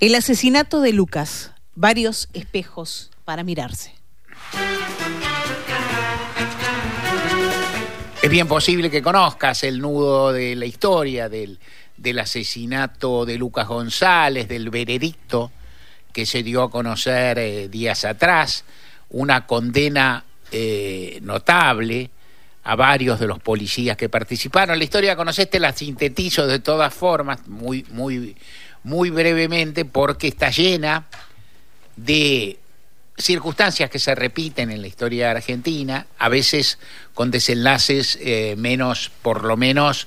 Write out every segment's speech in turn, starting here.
El asesinato de Lucas, varios espejos para mirarse. Es bien posible que conozcas el nudo de la historia del, asesinato de Lucas González, del veredicto que se dio a conocer eh, días atrás, una condena eh, notable a varios de los policías que participaron. La historia conoceste, la sintetizo de todas formas, muy, muy, muy brevemente, porque está llena de circunstancias que se repiten en la historia argentina, a veces con desenlaces eh, menos, por lo menos,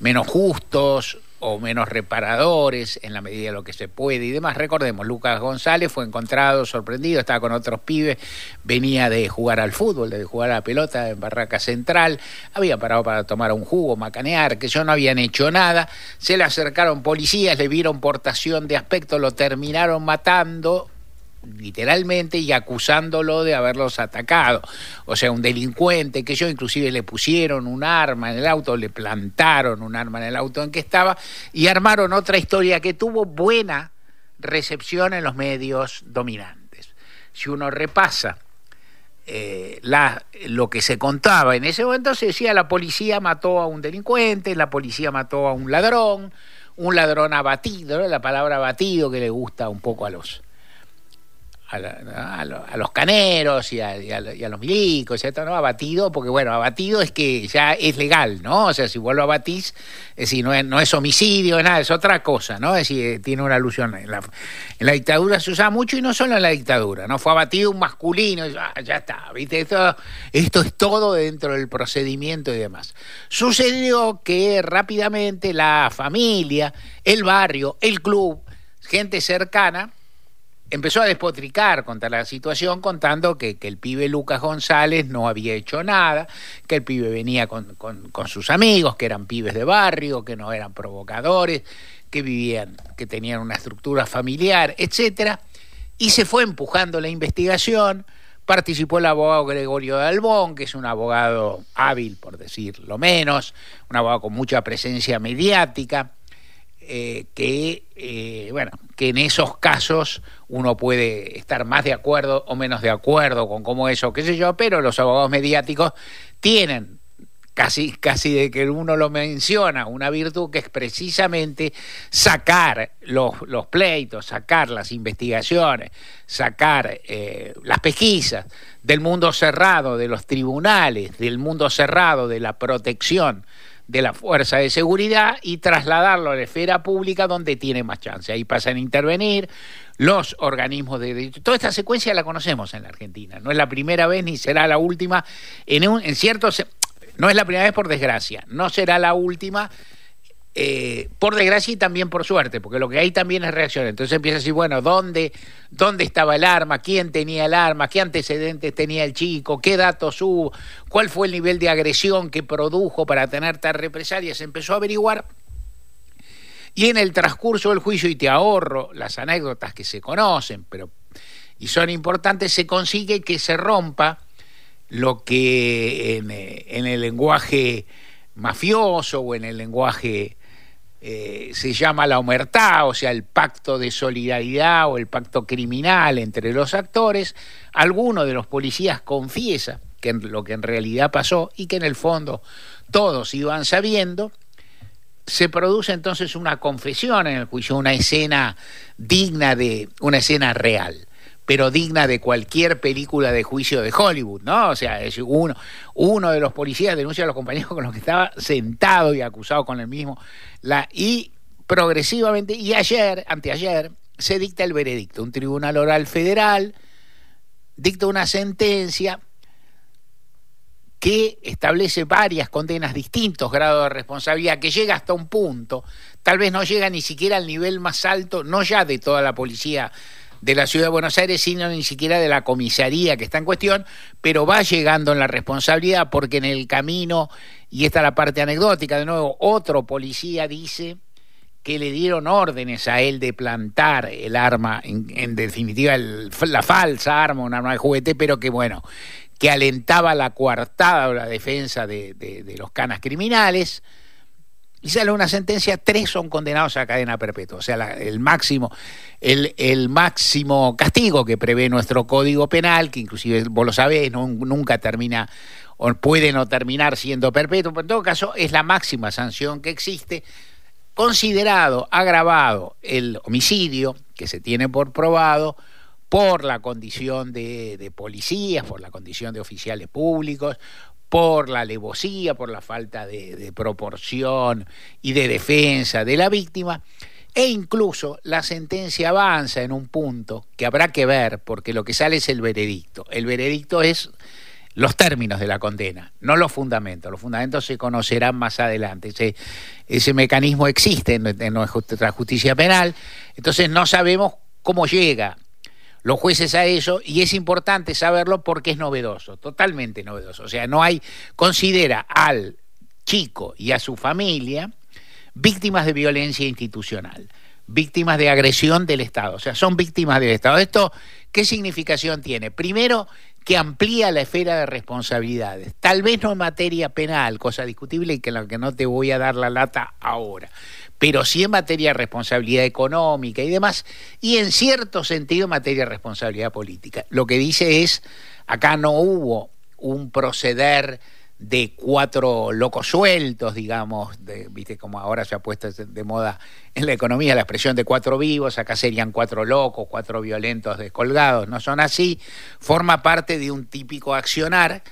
menos justos o menos reparadores en la medida de lo que se puede y demás. Recordemos, Lucas González fue encontrado sorprendido, estaba con otros pibes, venía de jugar al fútbol, de jugar a la pelota en Barraca Central, había parado para tomar un jugo, macanear, que yo no habían hecho nada, se le acercaron policías, le vieron portación de aspecto, lo terminaron matando, literalmente y acusándolo de haberlos atacado. O sea, un delincuente que yo inclusive le pusieron un arma en el auto, le plantaron un arma en el auto en que estaba y armaron otra historia que tuvo buena recepción en los medios dominantes. Si uno repasa eh, lo que se contaba en ese momento, se decía la policía mató a un delincuente, la policía mató a un ladrón, un ladrón abatido, la palabra abatido que le gusta un poco a los a, los caneros y a, los milicos, y ¿no? Abatido, porque bueno, abatido es que ya es legal, ¿no? O sea, si vuelvo a abatís, es decir, no es, no es homicidio, nada, es otra cosa, ¿no? Es decir, tiene una alusión. En la, en la dictadura se usaba mucho y no solo en la dictadura, ¿no? Fue abatido un masculino, ya está, ¿viste? Esto, esto es todo dentro del procedimiento y demás. Sucedió que rápidamente la familia, el barrio, el club, gente cercana, empezó a despotricar contra la situación contando que, el pibe Lucas González no había hecho nada, que el pibe venía con, sus amigos, que eran pibes de barrio, que no eran provocadores, que vivían, que tenían una estructura familiar, etcétera, y se fue empujando la investigación. Participó el abogado Gregorio Dalbón, que es un abogado hábil, por decir lo menos, un abogado con mucha presencia mediática, eh, que, eh, bueno, que en esos casos uno puede estar más de acuerdo o menos de acuerdo con cómo eso, qué sé yo, pero los abogados mediáticos tienen casi, casi de que uno lo menciona, una virtud que es precisamente sacar los, los pleitos, sacar las investigaciones, sacar eh, las pesquisas del mundo cerrado, de los tribunales, del mundo cerrado, de la protección de la fuerza de seguridad y trasladarlo a la esfera pública donde tiene más chance. Ahí pasan a intervenir los organismos de. Toda esta secuencia la conocemos en la Argentina. No es la primera vez ni será la última. En, un, en ciertos. No es la primera vez por desgracia. No será la última eh, por desgracia y también por suerte, porque lo que hay también es reacción. Entonces empieza a decir, bueno, ¿dónde, ¿dónde estaba el arma? ¿Quién tenía el arma? ¿Qué antecedentes tenía el chico? ¿Qué datos hubo? ¿Cuál fue el nivel de agresión que produjo para tener tal represalia? Se empezó a averiguar. Y en el transcurso del juicio, y te ahorro las anécdotas que se conocen, pero y son importantes, se consigue que se rompa lo que en, eh, en el lenguaje mafioso o en el lenguaje eh, se llama la omertá, o sea, el pacto de solidaridad o el pacto criminal entre los actores, alguno de los policías confiesa que lo que en realidad pasó y que en el fondo todos iban sabiendo, se produce entonces una confesión en el juicio, una escena digna de una escena real pero digna de cualquier película de juicio de Hollywood, ¿no? O sea, es uno, uno de los policías denuncia a los compañeros con los que estaba sentado y acusado con el mismo. La, y progresivamente, y ayer, anteayer, se dicta el veredicto. Un tribunal oral federal dicta una sentencia que establece varias condenas, distintos grados de responsabilidad, que llega hasta un punto, tal vez no llega ni siquiera al nivel más alto, no ya de toda la policía de la ciudad de Buenos Aires, sino ni siquiera de la comisaría que está en cuestión, pero va llegando en la responsabilidad porque en el camino, y esta es la parte anecdótica, de nuevo, otro policía dice que le dieron órdenes a él de plantar el arma, en, definitiva la falsa arma, un arma de juguete, pero que bueno, que alentaba la coartada o la defensa de, de los canas criminales y sale una sentencia, tres son condenados a cadena perpetua, o sea, el máximo, el, el, máximo castigo que prevé nuestro código penal, que inclusive vos lo sabés, nunca termina o puede no terminar siendo perpetuo, pero en todo caso es la máxima sanción que existe, considerado agravado el homicidio, que se tiene por probado, por la condición de, de policías, por la condición de oficiales públicos, por la alevosía, por la falta de, proporción y de defensa de la víctima, e incluso la sentencia avanza en un punto que habrá que ver, porque lo que sale es el veredicto. El veredicto es los términos de la condena, no los fundamentos. Los fundamentos se conocerán más adelante. Ese, ese mecanismo existe en, en nuestra justicia penal, entonces no sabemos cómo llega los jueces a eso y es importante saberlo porque es novedoso, totalmente novedoso. O sea, no hay, considera al chico y a su familia víctimas de violencia institucional, víctimas de agresión del Estado, o sea, son víctimas del Estado. ¿Esto qué significación tiene? Primero, que amplía la esfera de responsabilidades, tal vez no en materia penal, cosa discutible y que la que no te voy a dar la lata ahora, pero sí en materia de responsabilidad económica y demás, y en cierto sentido en materia de responsabilidad política. Lo que dice es, acá no hubo un proceder de cuatro locos sueltos, digamos, de, viste como ahora se ha puesto de moda en la economía la expresión de cuatro vivos, acá serían cuatro locos, cuatro violentos descolgados, no son así, forma parte de un típico accionar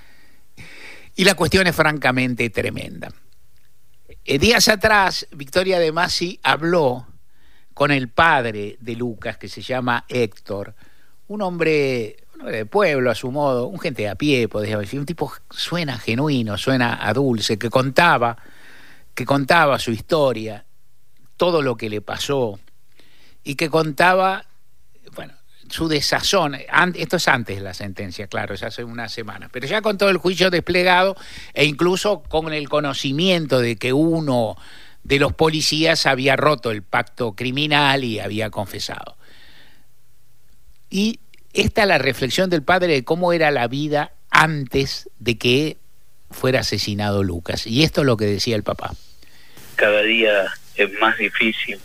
y la cuestión es francamente tremenda. Eh, días atrás, Victoria de Masi habló con el padre de Lucas, que se llama Héctor, un hombre, de pueblo a su modo, un gente a pie, podría decir, un tipo suena genuino, suena a dulce, que contaba, que contaba su historia, todo lo que le pasó, y que contaba, bueno, su desazón, esto es antes de la sentencia, claro, es hace una semana, pero ya con todo el juicio desplegado e incluso con el conocimiento de que uno de los policías había roto el pacto criminal y había confesado. Y esta es la reflexión del padre de cómo era la vida antes de que fuera asesinado Lucas. Y esto es lo que decía el papá. Cada día es más difícil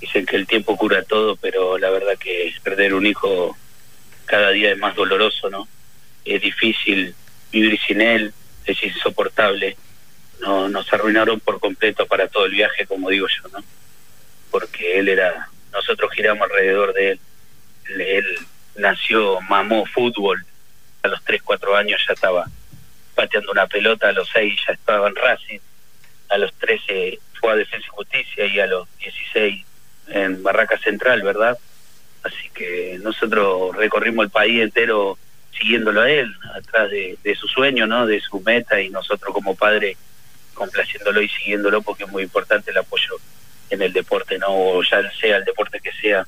dicen que el tiempo cura todo, pero la verdad que perder un hijo cada día es más doloroso, ¿no? Es difícil vivir sin él, es insoportable. No, nos arruinaron por completo para todo el viaje, como digo yo, ¿no? Porque él era, nosotros giramos alrededor de él. Él, nació, mamó fútbol, a los 3, 4 años ya estaba pateando una pelota, a los 6 ya estaba en Racing, a los 13 fue a Defensa y Justicia y a los 16 en Barraca Central, ¿verdad? Así que nosotros recorrimos el país entero siguiéndolo a él, atrás de, su sueño, ¿no? De su meta y nosotros como padre complaciéndolo y siguiéndolo porque es muy importante el apoyo en el deporte, ¿no? O ya sea el deporte que sea.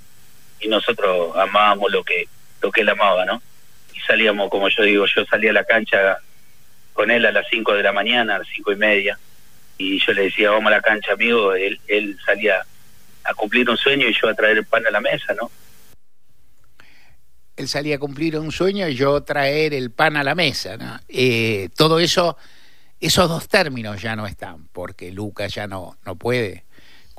Y nosotros amábamos lo que lo que él amaba, ¿no? Y salíamos, como yo digo, yo salía a la cancha con él a las 5 de la mañana, a las cinco y media, y yo le decía, vamos a la cancha, amigo, él, él salía a cumplir un sueño y yo a traer el pan a la mesa, ¿no? Él salía a cumplir un sueño y yo traer el pan a la mesa, ¿no? Eh, todo eso, esos dos términos ya no están, porque Lucas ya no, no puede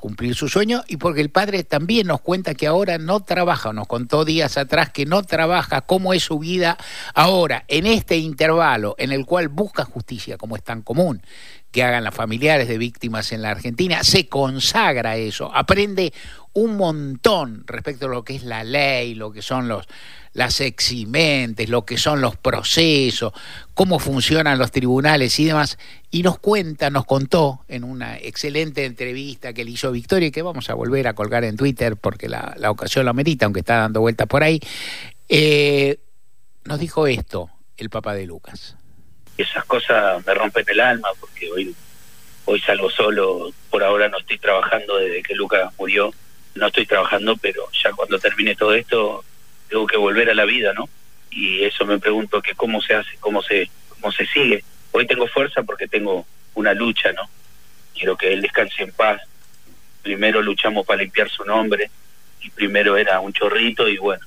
cumplir su sueño y porque el padre también nos cuenta que ahora no trabaja, nos contó días atrás que no trabaja, cómo es su vida ahora, en este intervalo en el cual busca justicia, como es tan común, que hagan las familiares de víctimas en la Argentina, se consagra eso, aprende un montón respecto a lo que es la ley, lo que son los las eximentes, lo que son los procesos, cómo funcionan los tribunales y demás, y nos cuenta, nos contó en una excelente entrevista que le hizo Victoria y que vamos a volver a colgar en Twitter porque la, ocasión lo amerita, aunque está dando vueltas por ahí, eh, nos dijo esto el papá de Lucas esas cosas me rompen el alma porque hoy hoy salgo solo, por ahora no estoy trabajando desde que Lucas murió, no estoy trabajando, pero ya cuando termine todo esto tengo que volver a la vida, ¿no? Y eso me pregunto que cómo se hace, cómo se cómo se sigue. Hoy tengo fuerza porque tengo una lucha, ¿no? Quiero que él descanse en paz. Primero luchamos para limpiar su nombre y primero era un chorrito y bueno,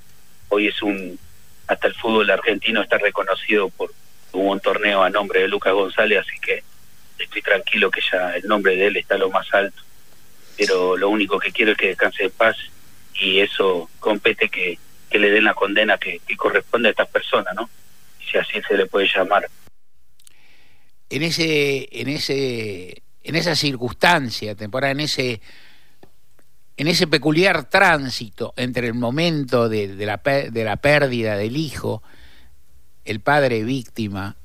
hoy es un hasta el fútbol argentino está reconocido por hubo un torneo a nombre de Lucas González, así que estoy tranquilo que ya el nombre de él está lo más alto. Pero lo único que quiero es que descanse de paz y eso compete que, que le den la condena que, que corresponde a estas personas, ¿no? Si así se le puede llamar. En ese, en ese, en esa circunstancia temporal, en ese en ese peculiar tránsito entre el momento de, de, la, de la pérdida del hijo, el padre víctima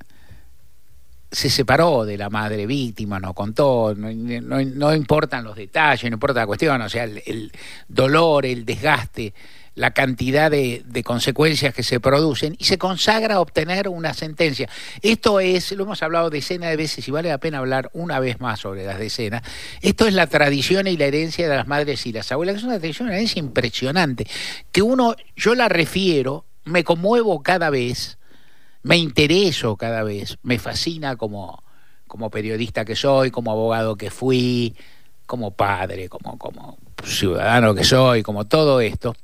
se separó de la madre víctima, no contó, no, no, importan los detalles, no importa la cuestión, o sea, el, dolor, el desgaste, la cantidad de, de, consecuencias que se producen y se consagra a obtener una sentencia. Esto es, lo hemos hablado decenas de veces y vale la pena hablar una vez más sobre las decenas, esto es la tradición y la herencia de las madres y las abuelas, es una tradición y una herencia impresionante, que uno, yo la refiero, me conmuevo cada vez, me intereso cada vez, me fascina como, como periodista que soy, como abogado que fui, como padre, como, como ciudadano que soy, como todo esto,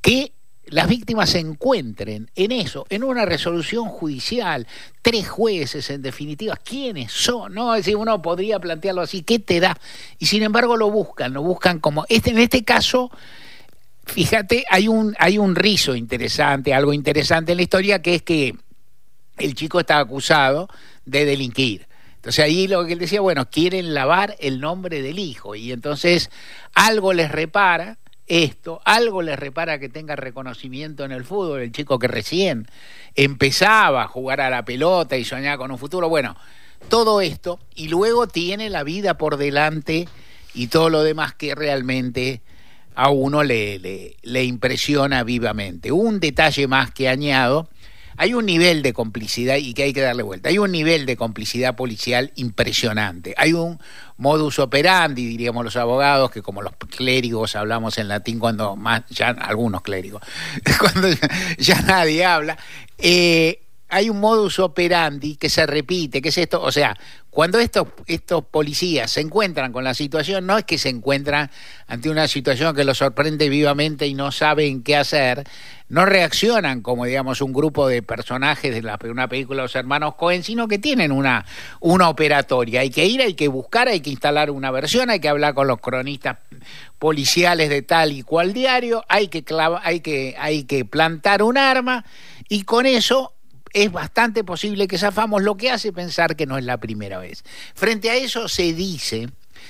que las víctimas se encuentren en eso, en una resolución judicial, tres jueces en definitiva, ¿quiénes son? No, es decir, uno podría plantearlo así, ¿qué te da? Y sin embargo lo buscan, lo buscan como, este, en este caso, fíjate, hay un, hay un rizo interesante, algo interesante en la historia, que es que el chico está acusado de delinquir. Entonces ahí lo que él decía, bueno, quieren lavar el nombre del hijo y entonces algo les repara esto, algo les repara que tenga reconocimiento en el fútbol, el chico que recién empezaba a jugar a la pelota y soñaba con un futuro, bueno, todo esto y luego tiene la vida por delante y todo lo demás que realmente a uno le, le, le impresiona vivamente. Un detalle más que añado, hay un nivel de complicidad y que hay que darle vuelta. Hay un nivel de complicidad policial impresionante. Hay un modus operandi, diríamos los abogados, que como los clérigos hablamos en latín cuando más, ya algunos clérigos, cuando ya, nadie habla, eh, hay un modus operandi que se repite, que es esto, o sea, cuando estos, estos policías se encuentran con la situación, no es que se encuentran ante una situación que los sorprende vivamente y no saben qué hacer, no reaccionan como, digamos, un grupo de personajes de una película de los hermanos Cohen, sino que tienen una, una operatoria. Hay que ir, hay que buscar, hay que instalar una versión, hay que hablar con los cronistas policiales de tal y cual diario, hay que, clava, hay que, hay que plantar un arma y con eso es bastante posible que zafamos, lo que hace pensar que no es la primera vez. Frente a eso se dice,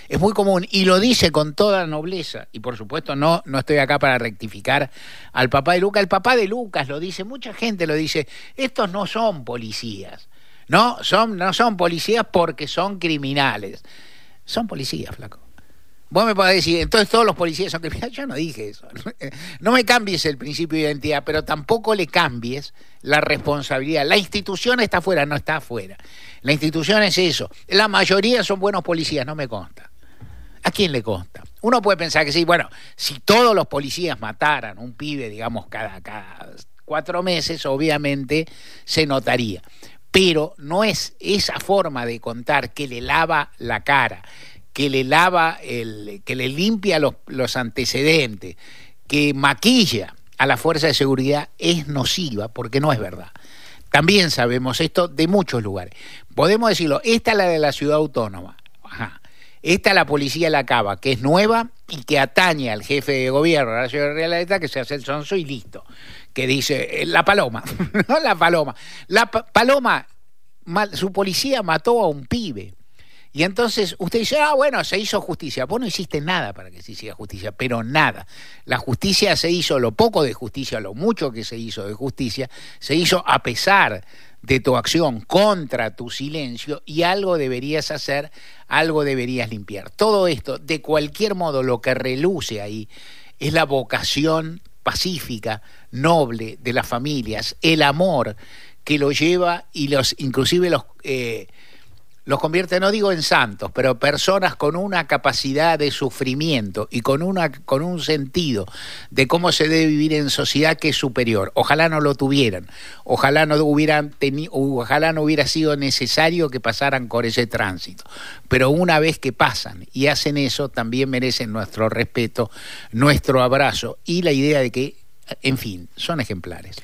es muy común, y lo dice con toda nobleza, y por supuesto no, no estoy acá para rectificar al papá de Lucas, el papá de Lucas lo dice, mucha gente lo dice, estos no son policías, no son, no son policías porque son criminales, son policías, flaco. Vos me podés decir, entonces todos los policías son criminales. Yo no dije eso. No me cambies el principio de identidad, pero tampoco le cambies la responsabilidad. La institución está afuera, no está afuera. La institución es eso. La mayoría son buenos policías, no me consta. ¿A quién le consta? Uno puede pensar que sí, bueno, si todos los policías mataran un pibe, digamos, cada, cada cuatro meses, obviamente se notaría. Pero no es esa forma de contar que le lava la cara que le lava, el, que le limpia los, los antecedentes, que maquilla a la fuerza de seguridad es nociva, porque no es verdad. También sabemos esto de muchos lugares. Podemos decirlo, esta es la de la ciudad autónoma. Esta es la policía de la Cava, que es nueva y que atañe al jefe de gobierno de la ciudad de que se hace el sonso y listo. Que dice, la paloma, no la paloma. La pa paloma, su policía mató a un pibe. Y entonces usted dice, ah, bueno, se hizo justicia. Vos no hiciste nada para que se hiciera justicia, pero nada. La justicia se hizo, lo poco de justicia, lo mucho que se hizo de justicia, se hizo a pesar de tu acción contra tu silencio y algo deberías hacer, algo deberías limpiar. Todo esto, de cualquier modo, lo que reluce ahí es la vocación pacífica, noble de las familias, el amor que lo lleva y los, inclusive los... Eh, los convierte, no digo en santos, pero personas con una capacidad de sufrimiento y con, una, con un sentido de cómo se debe vivir en sociedad que es superior. Ojalá no lo tuvieran, ojalá no, hubieran tenido, ojalá no hubiera sido necesario que pasaran por ese tránsito. Pero una vez que pasan y hacen eso, también merecen nuestro respeto, nuestro abrazo y la idea de que, en fin, son ejemplares.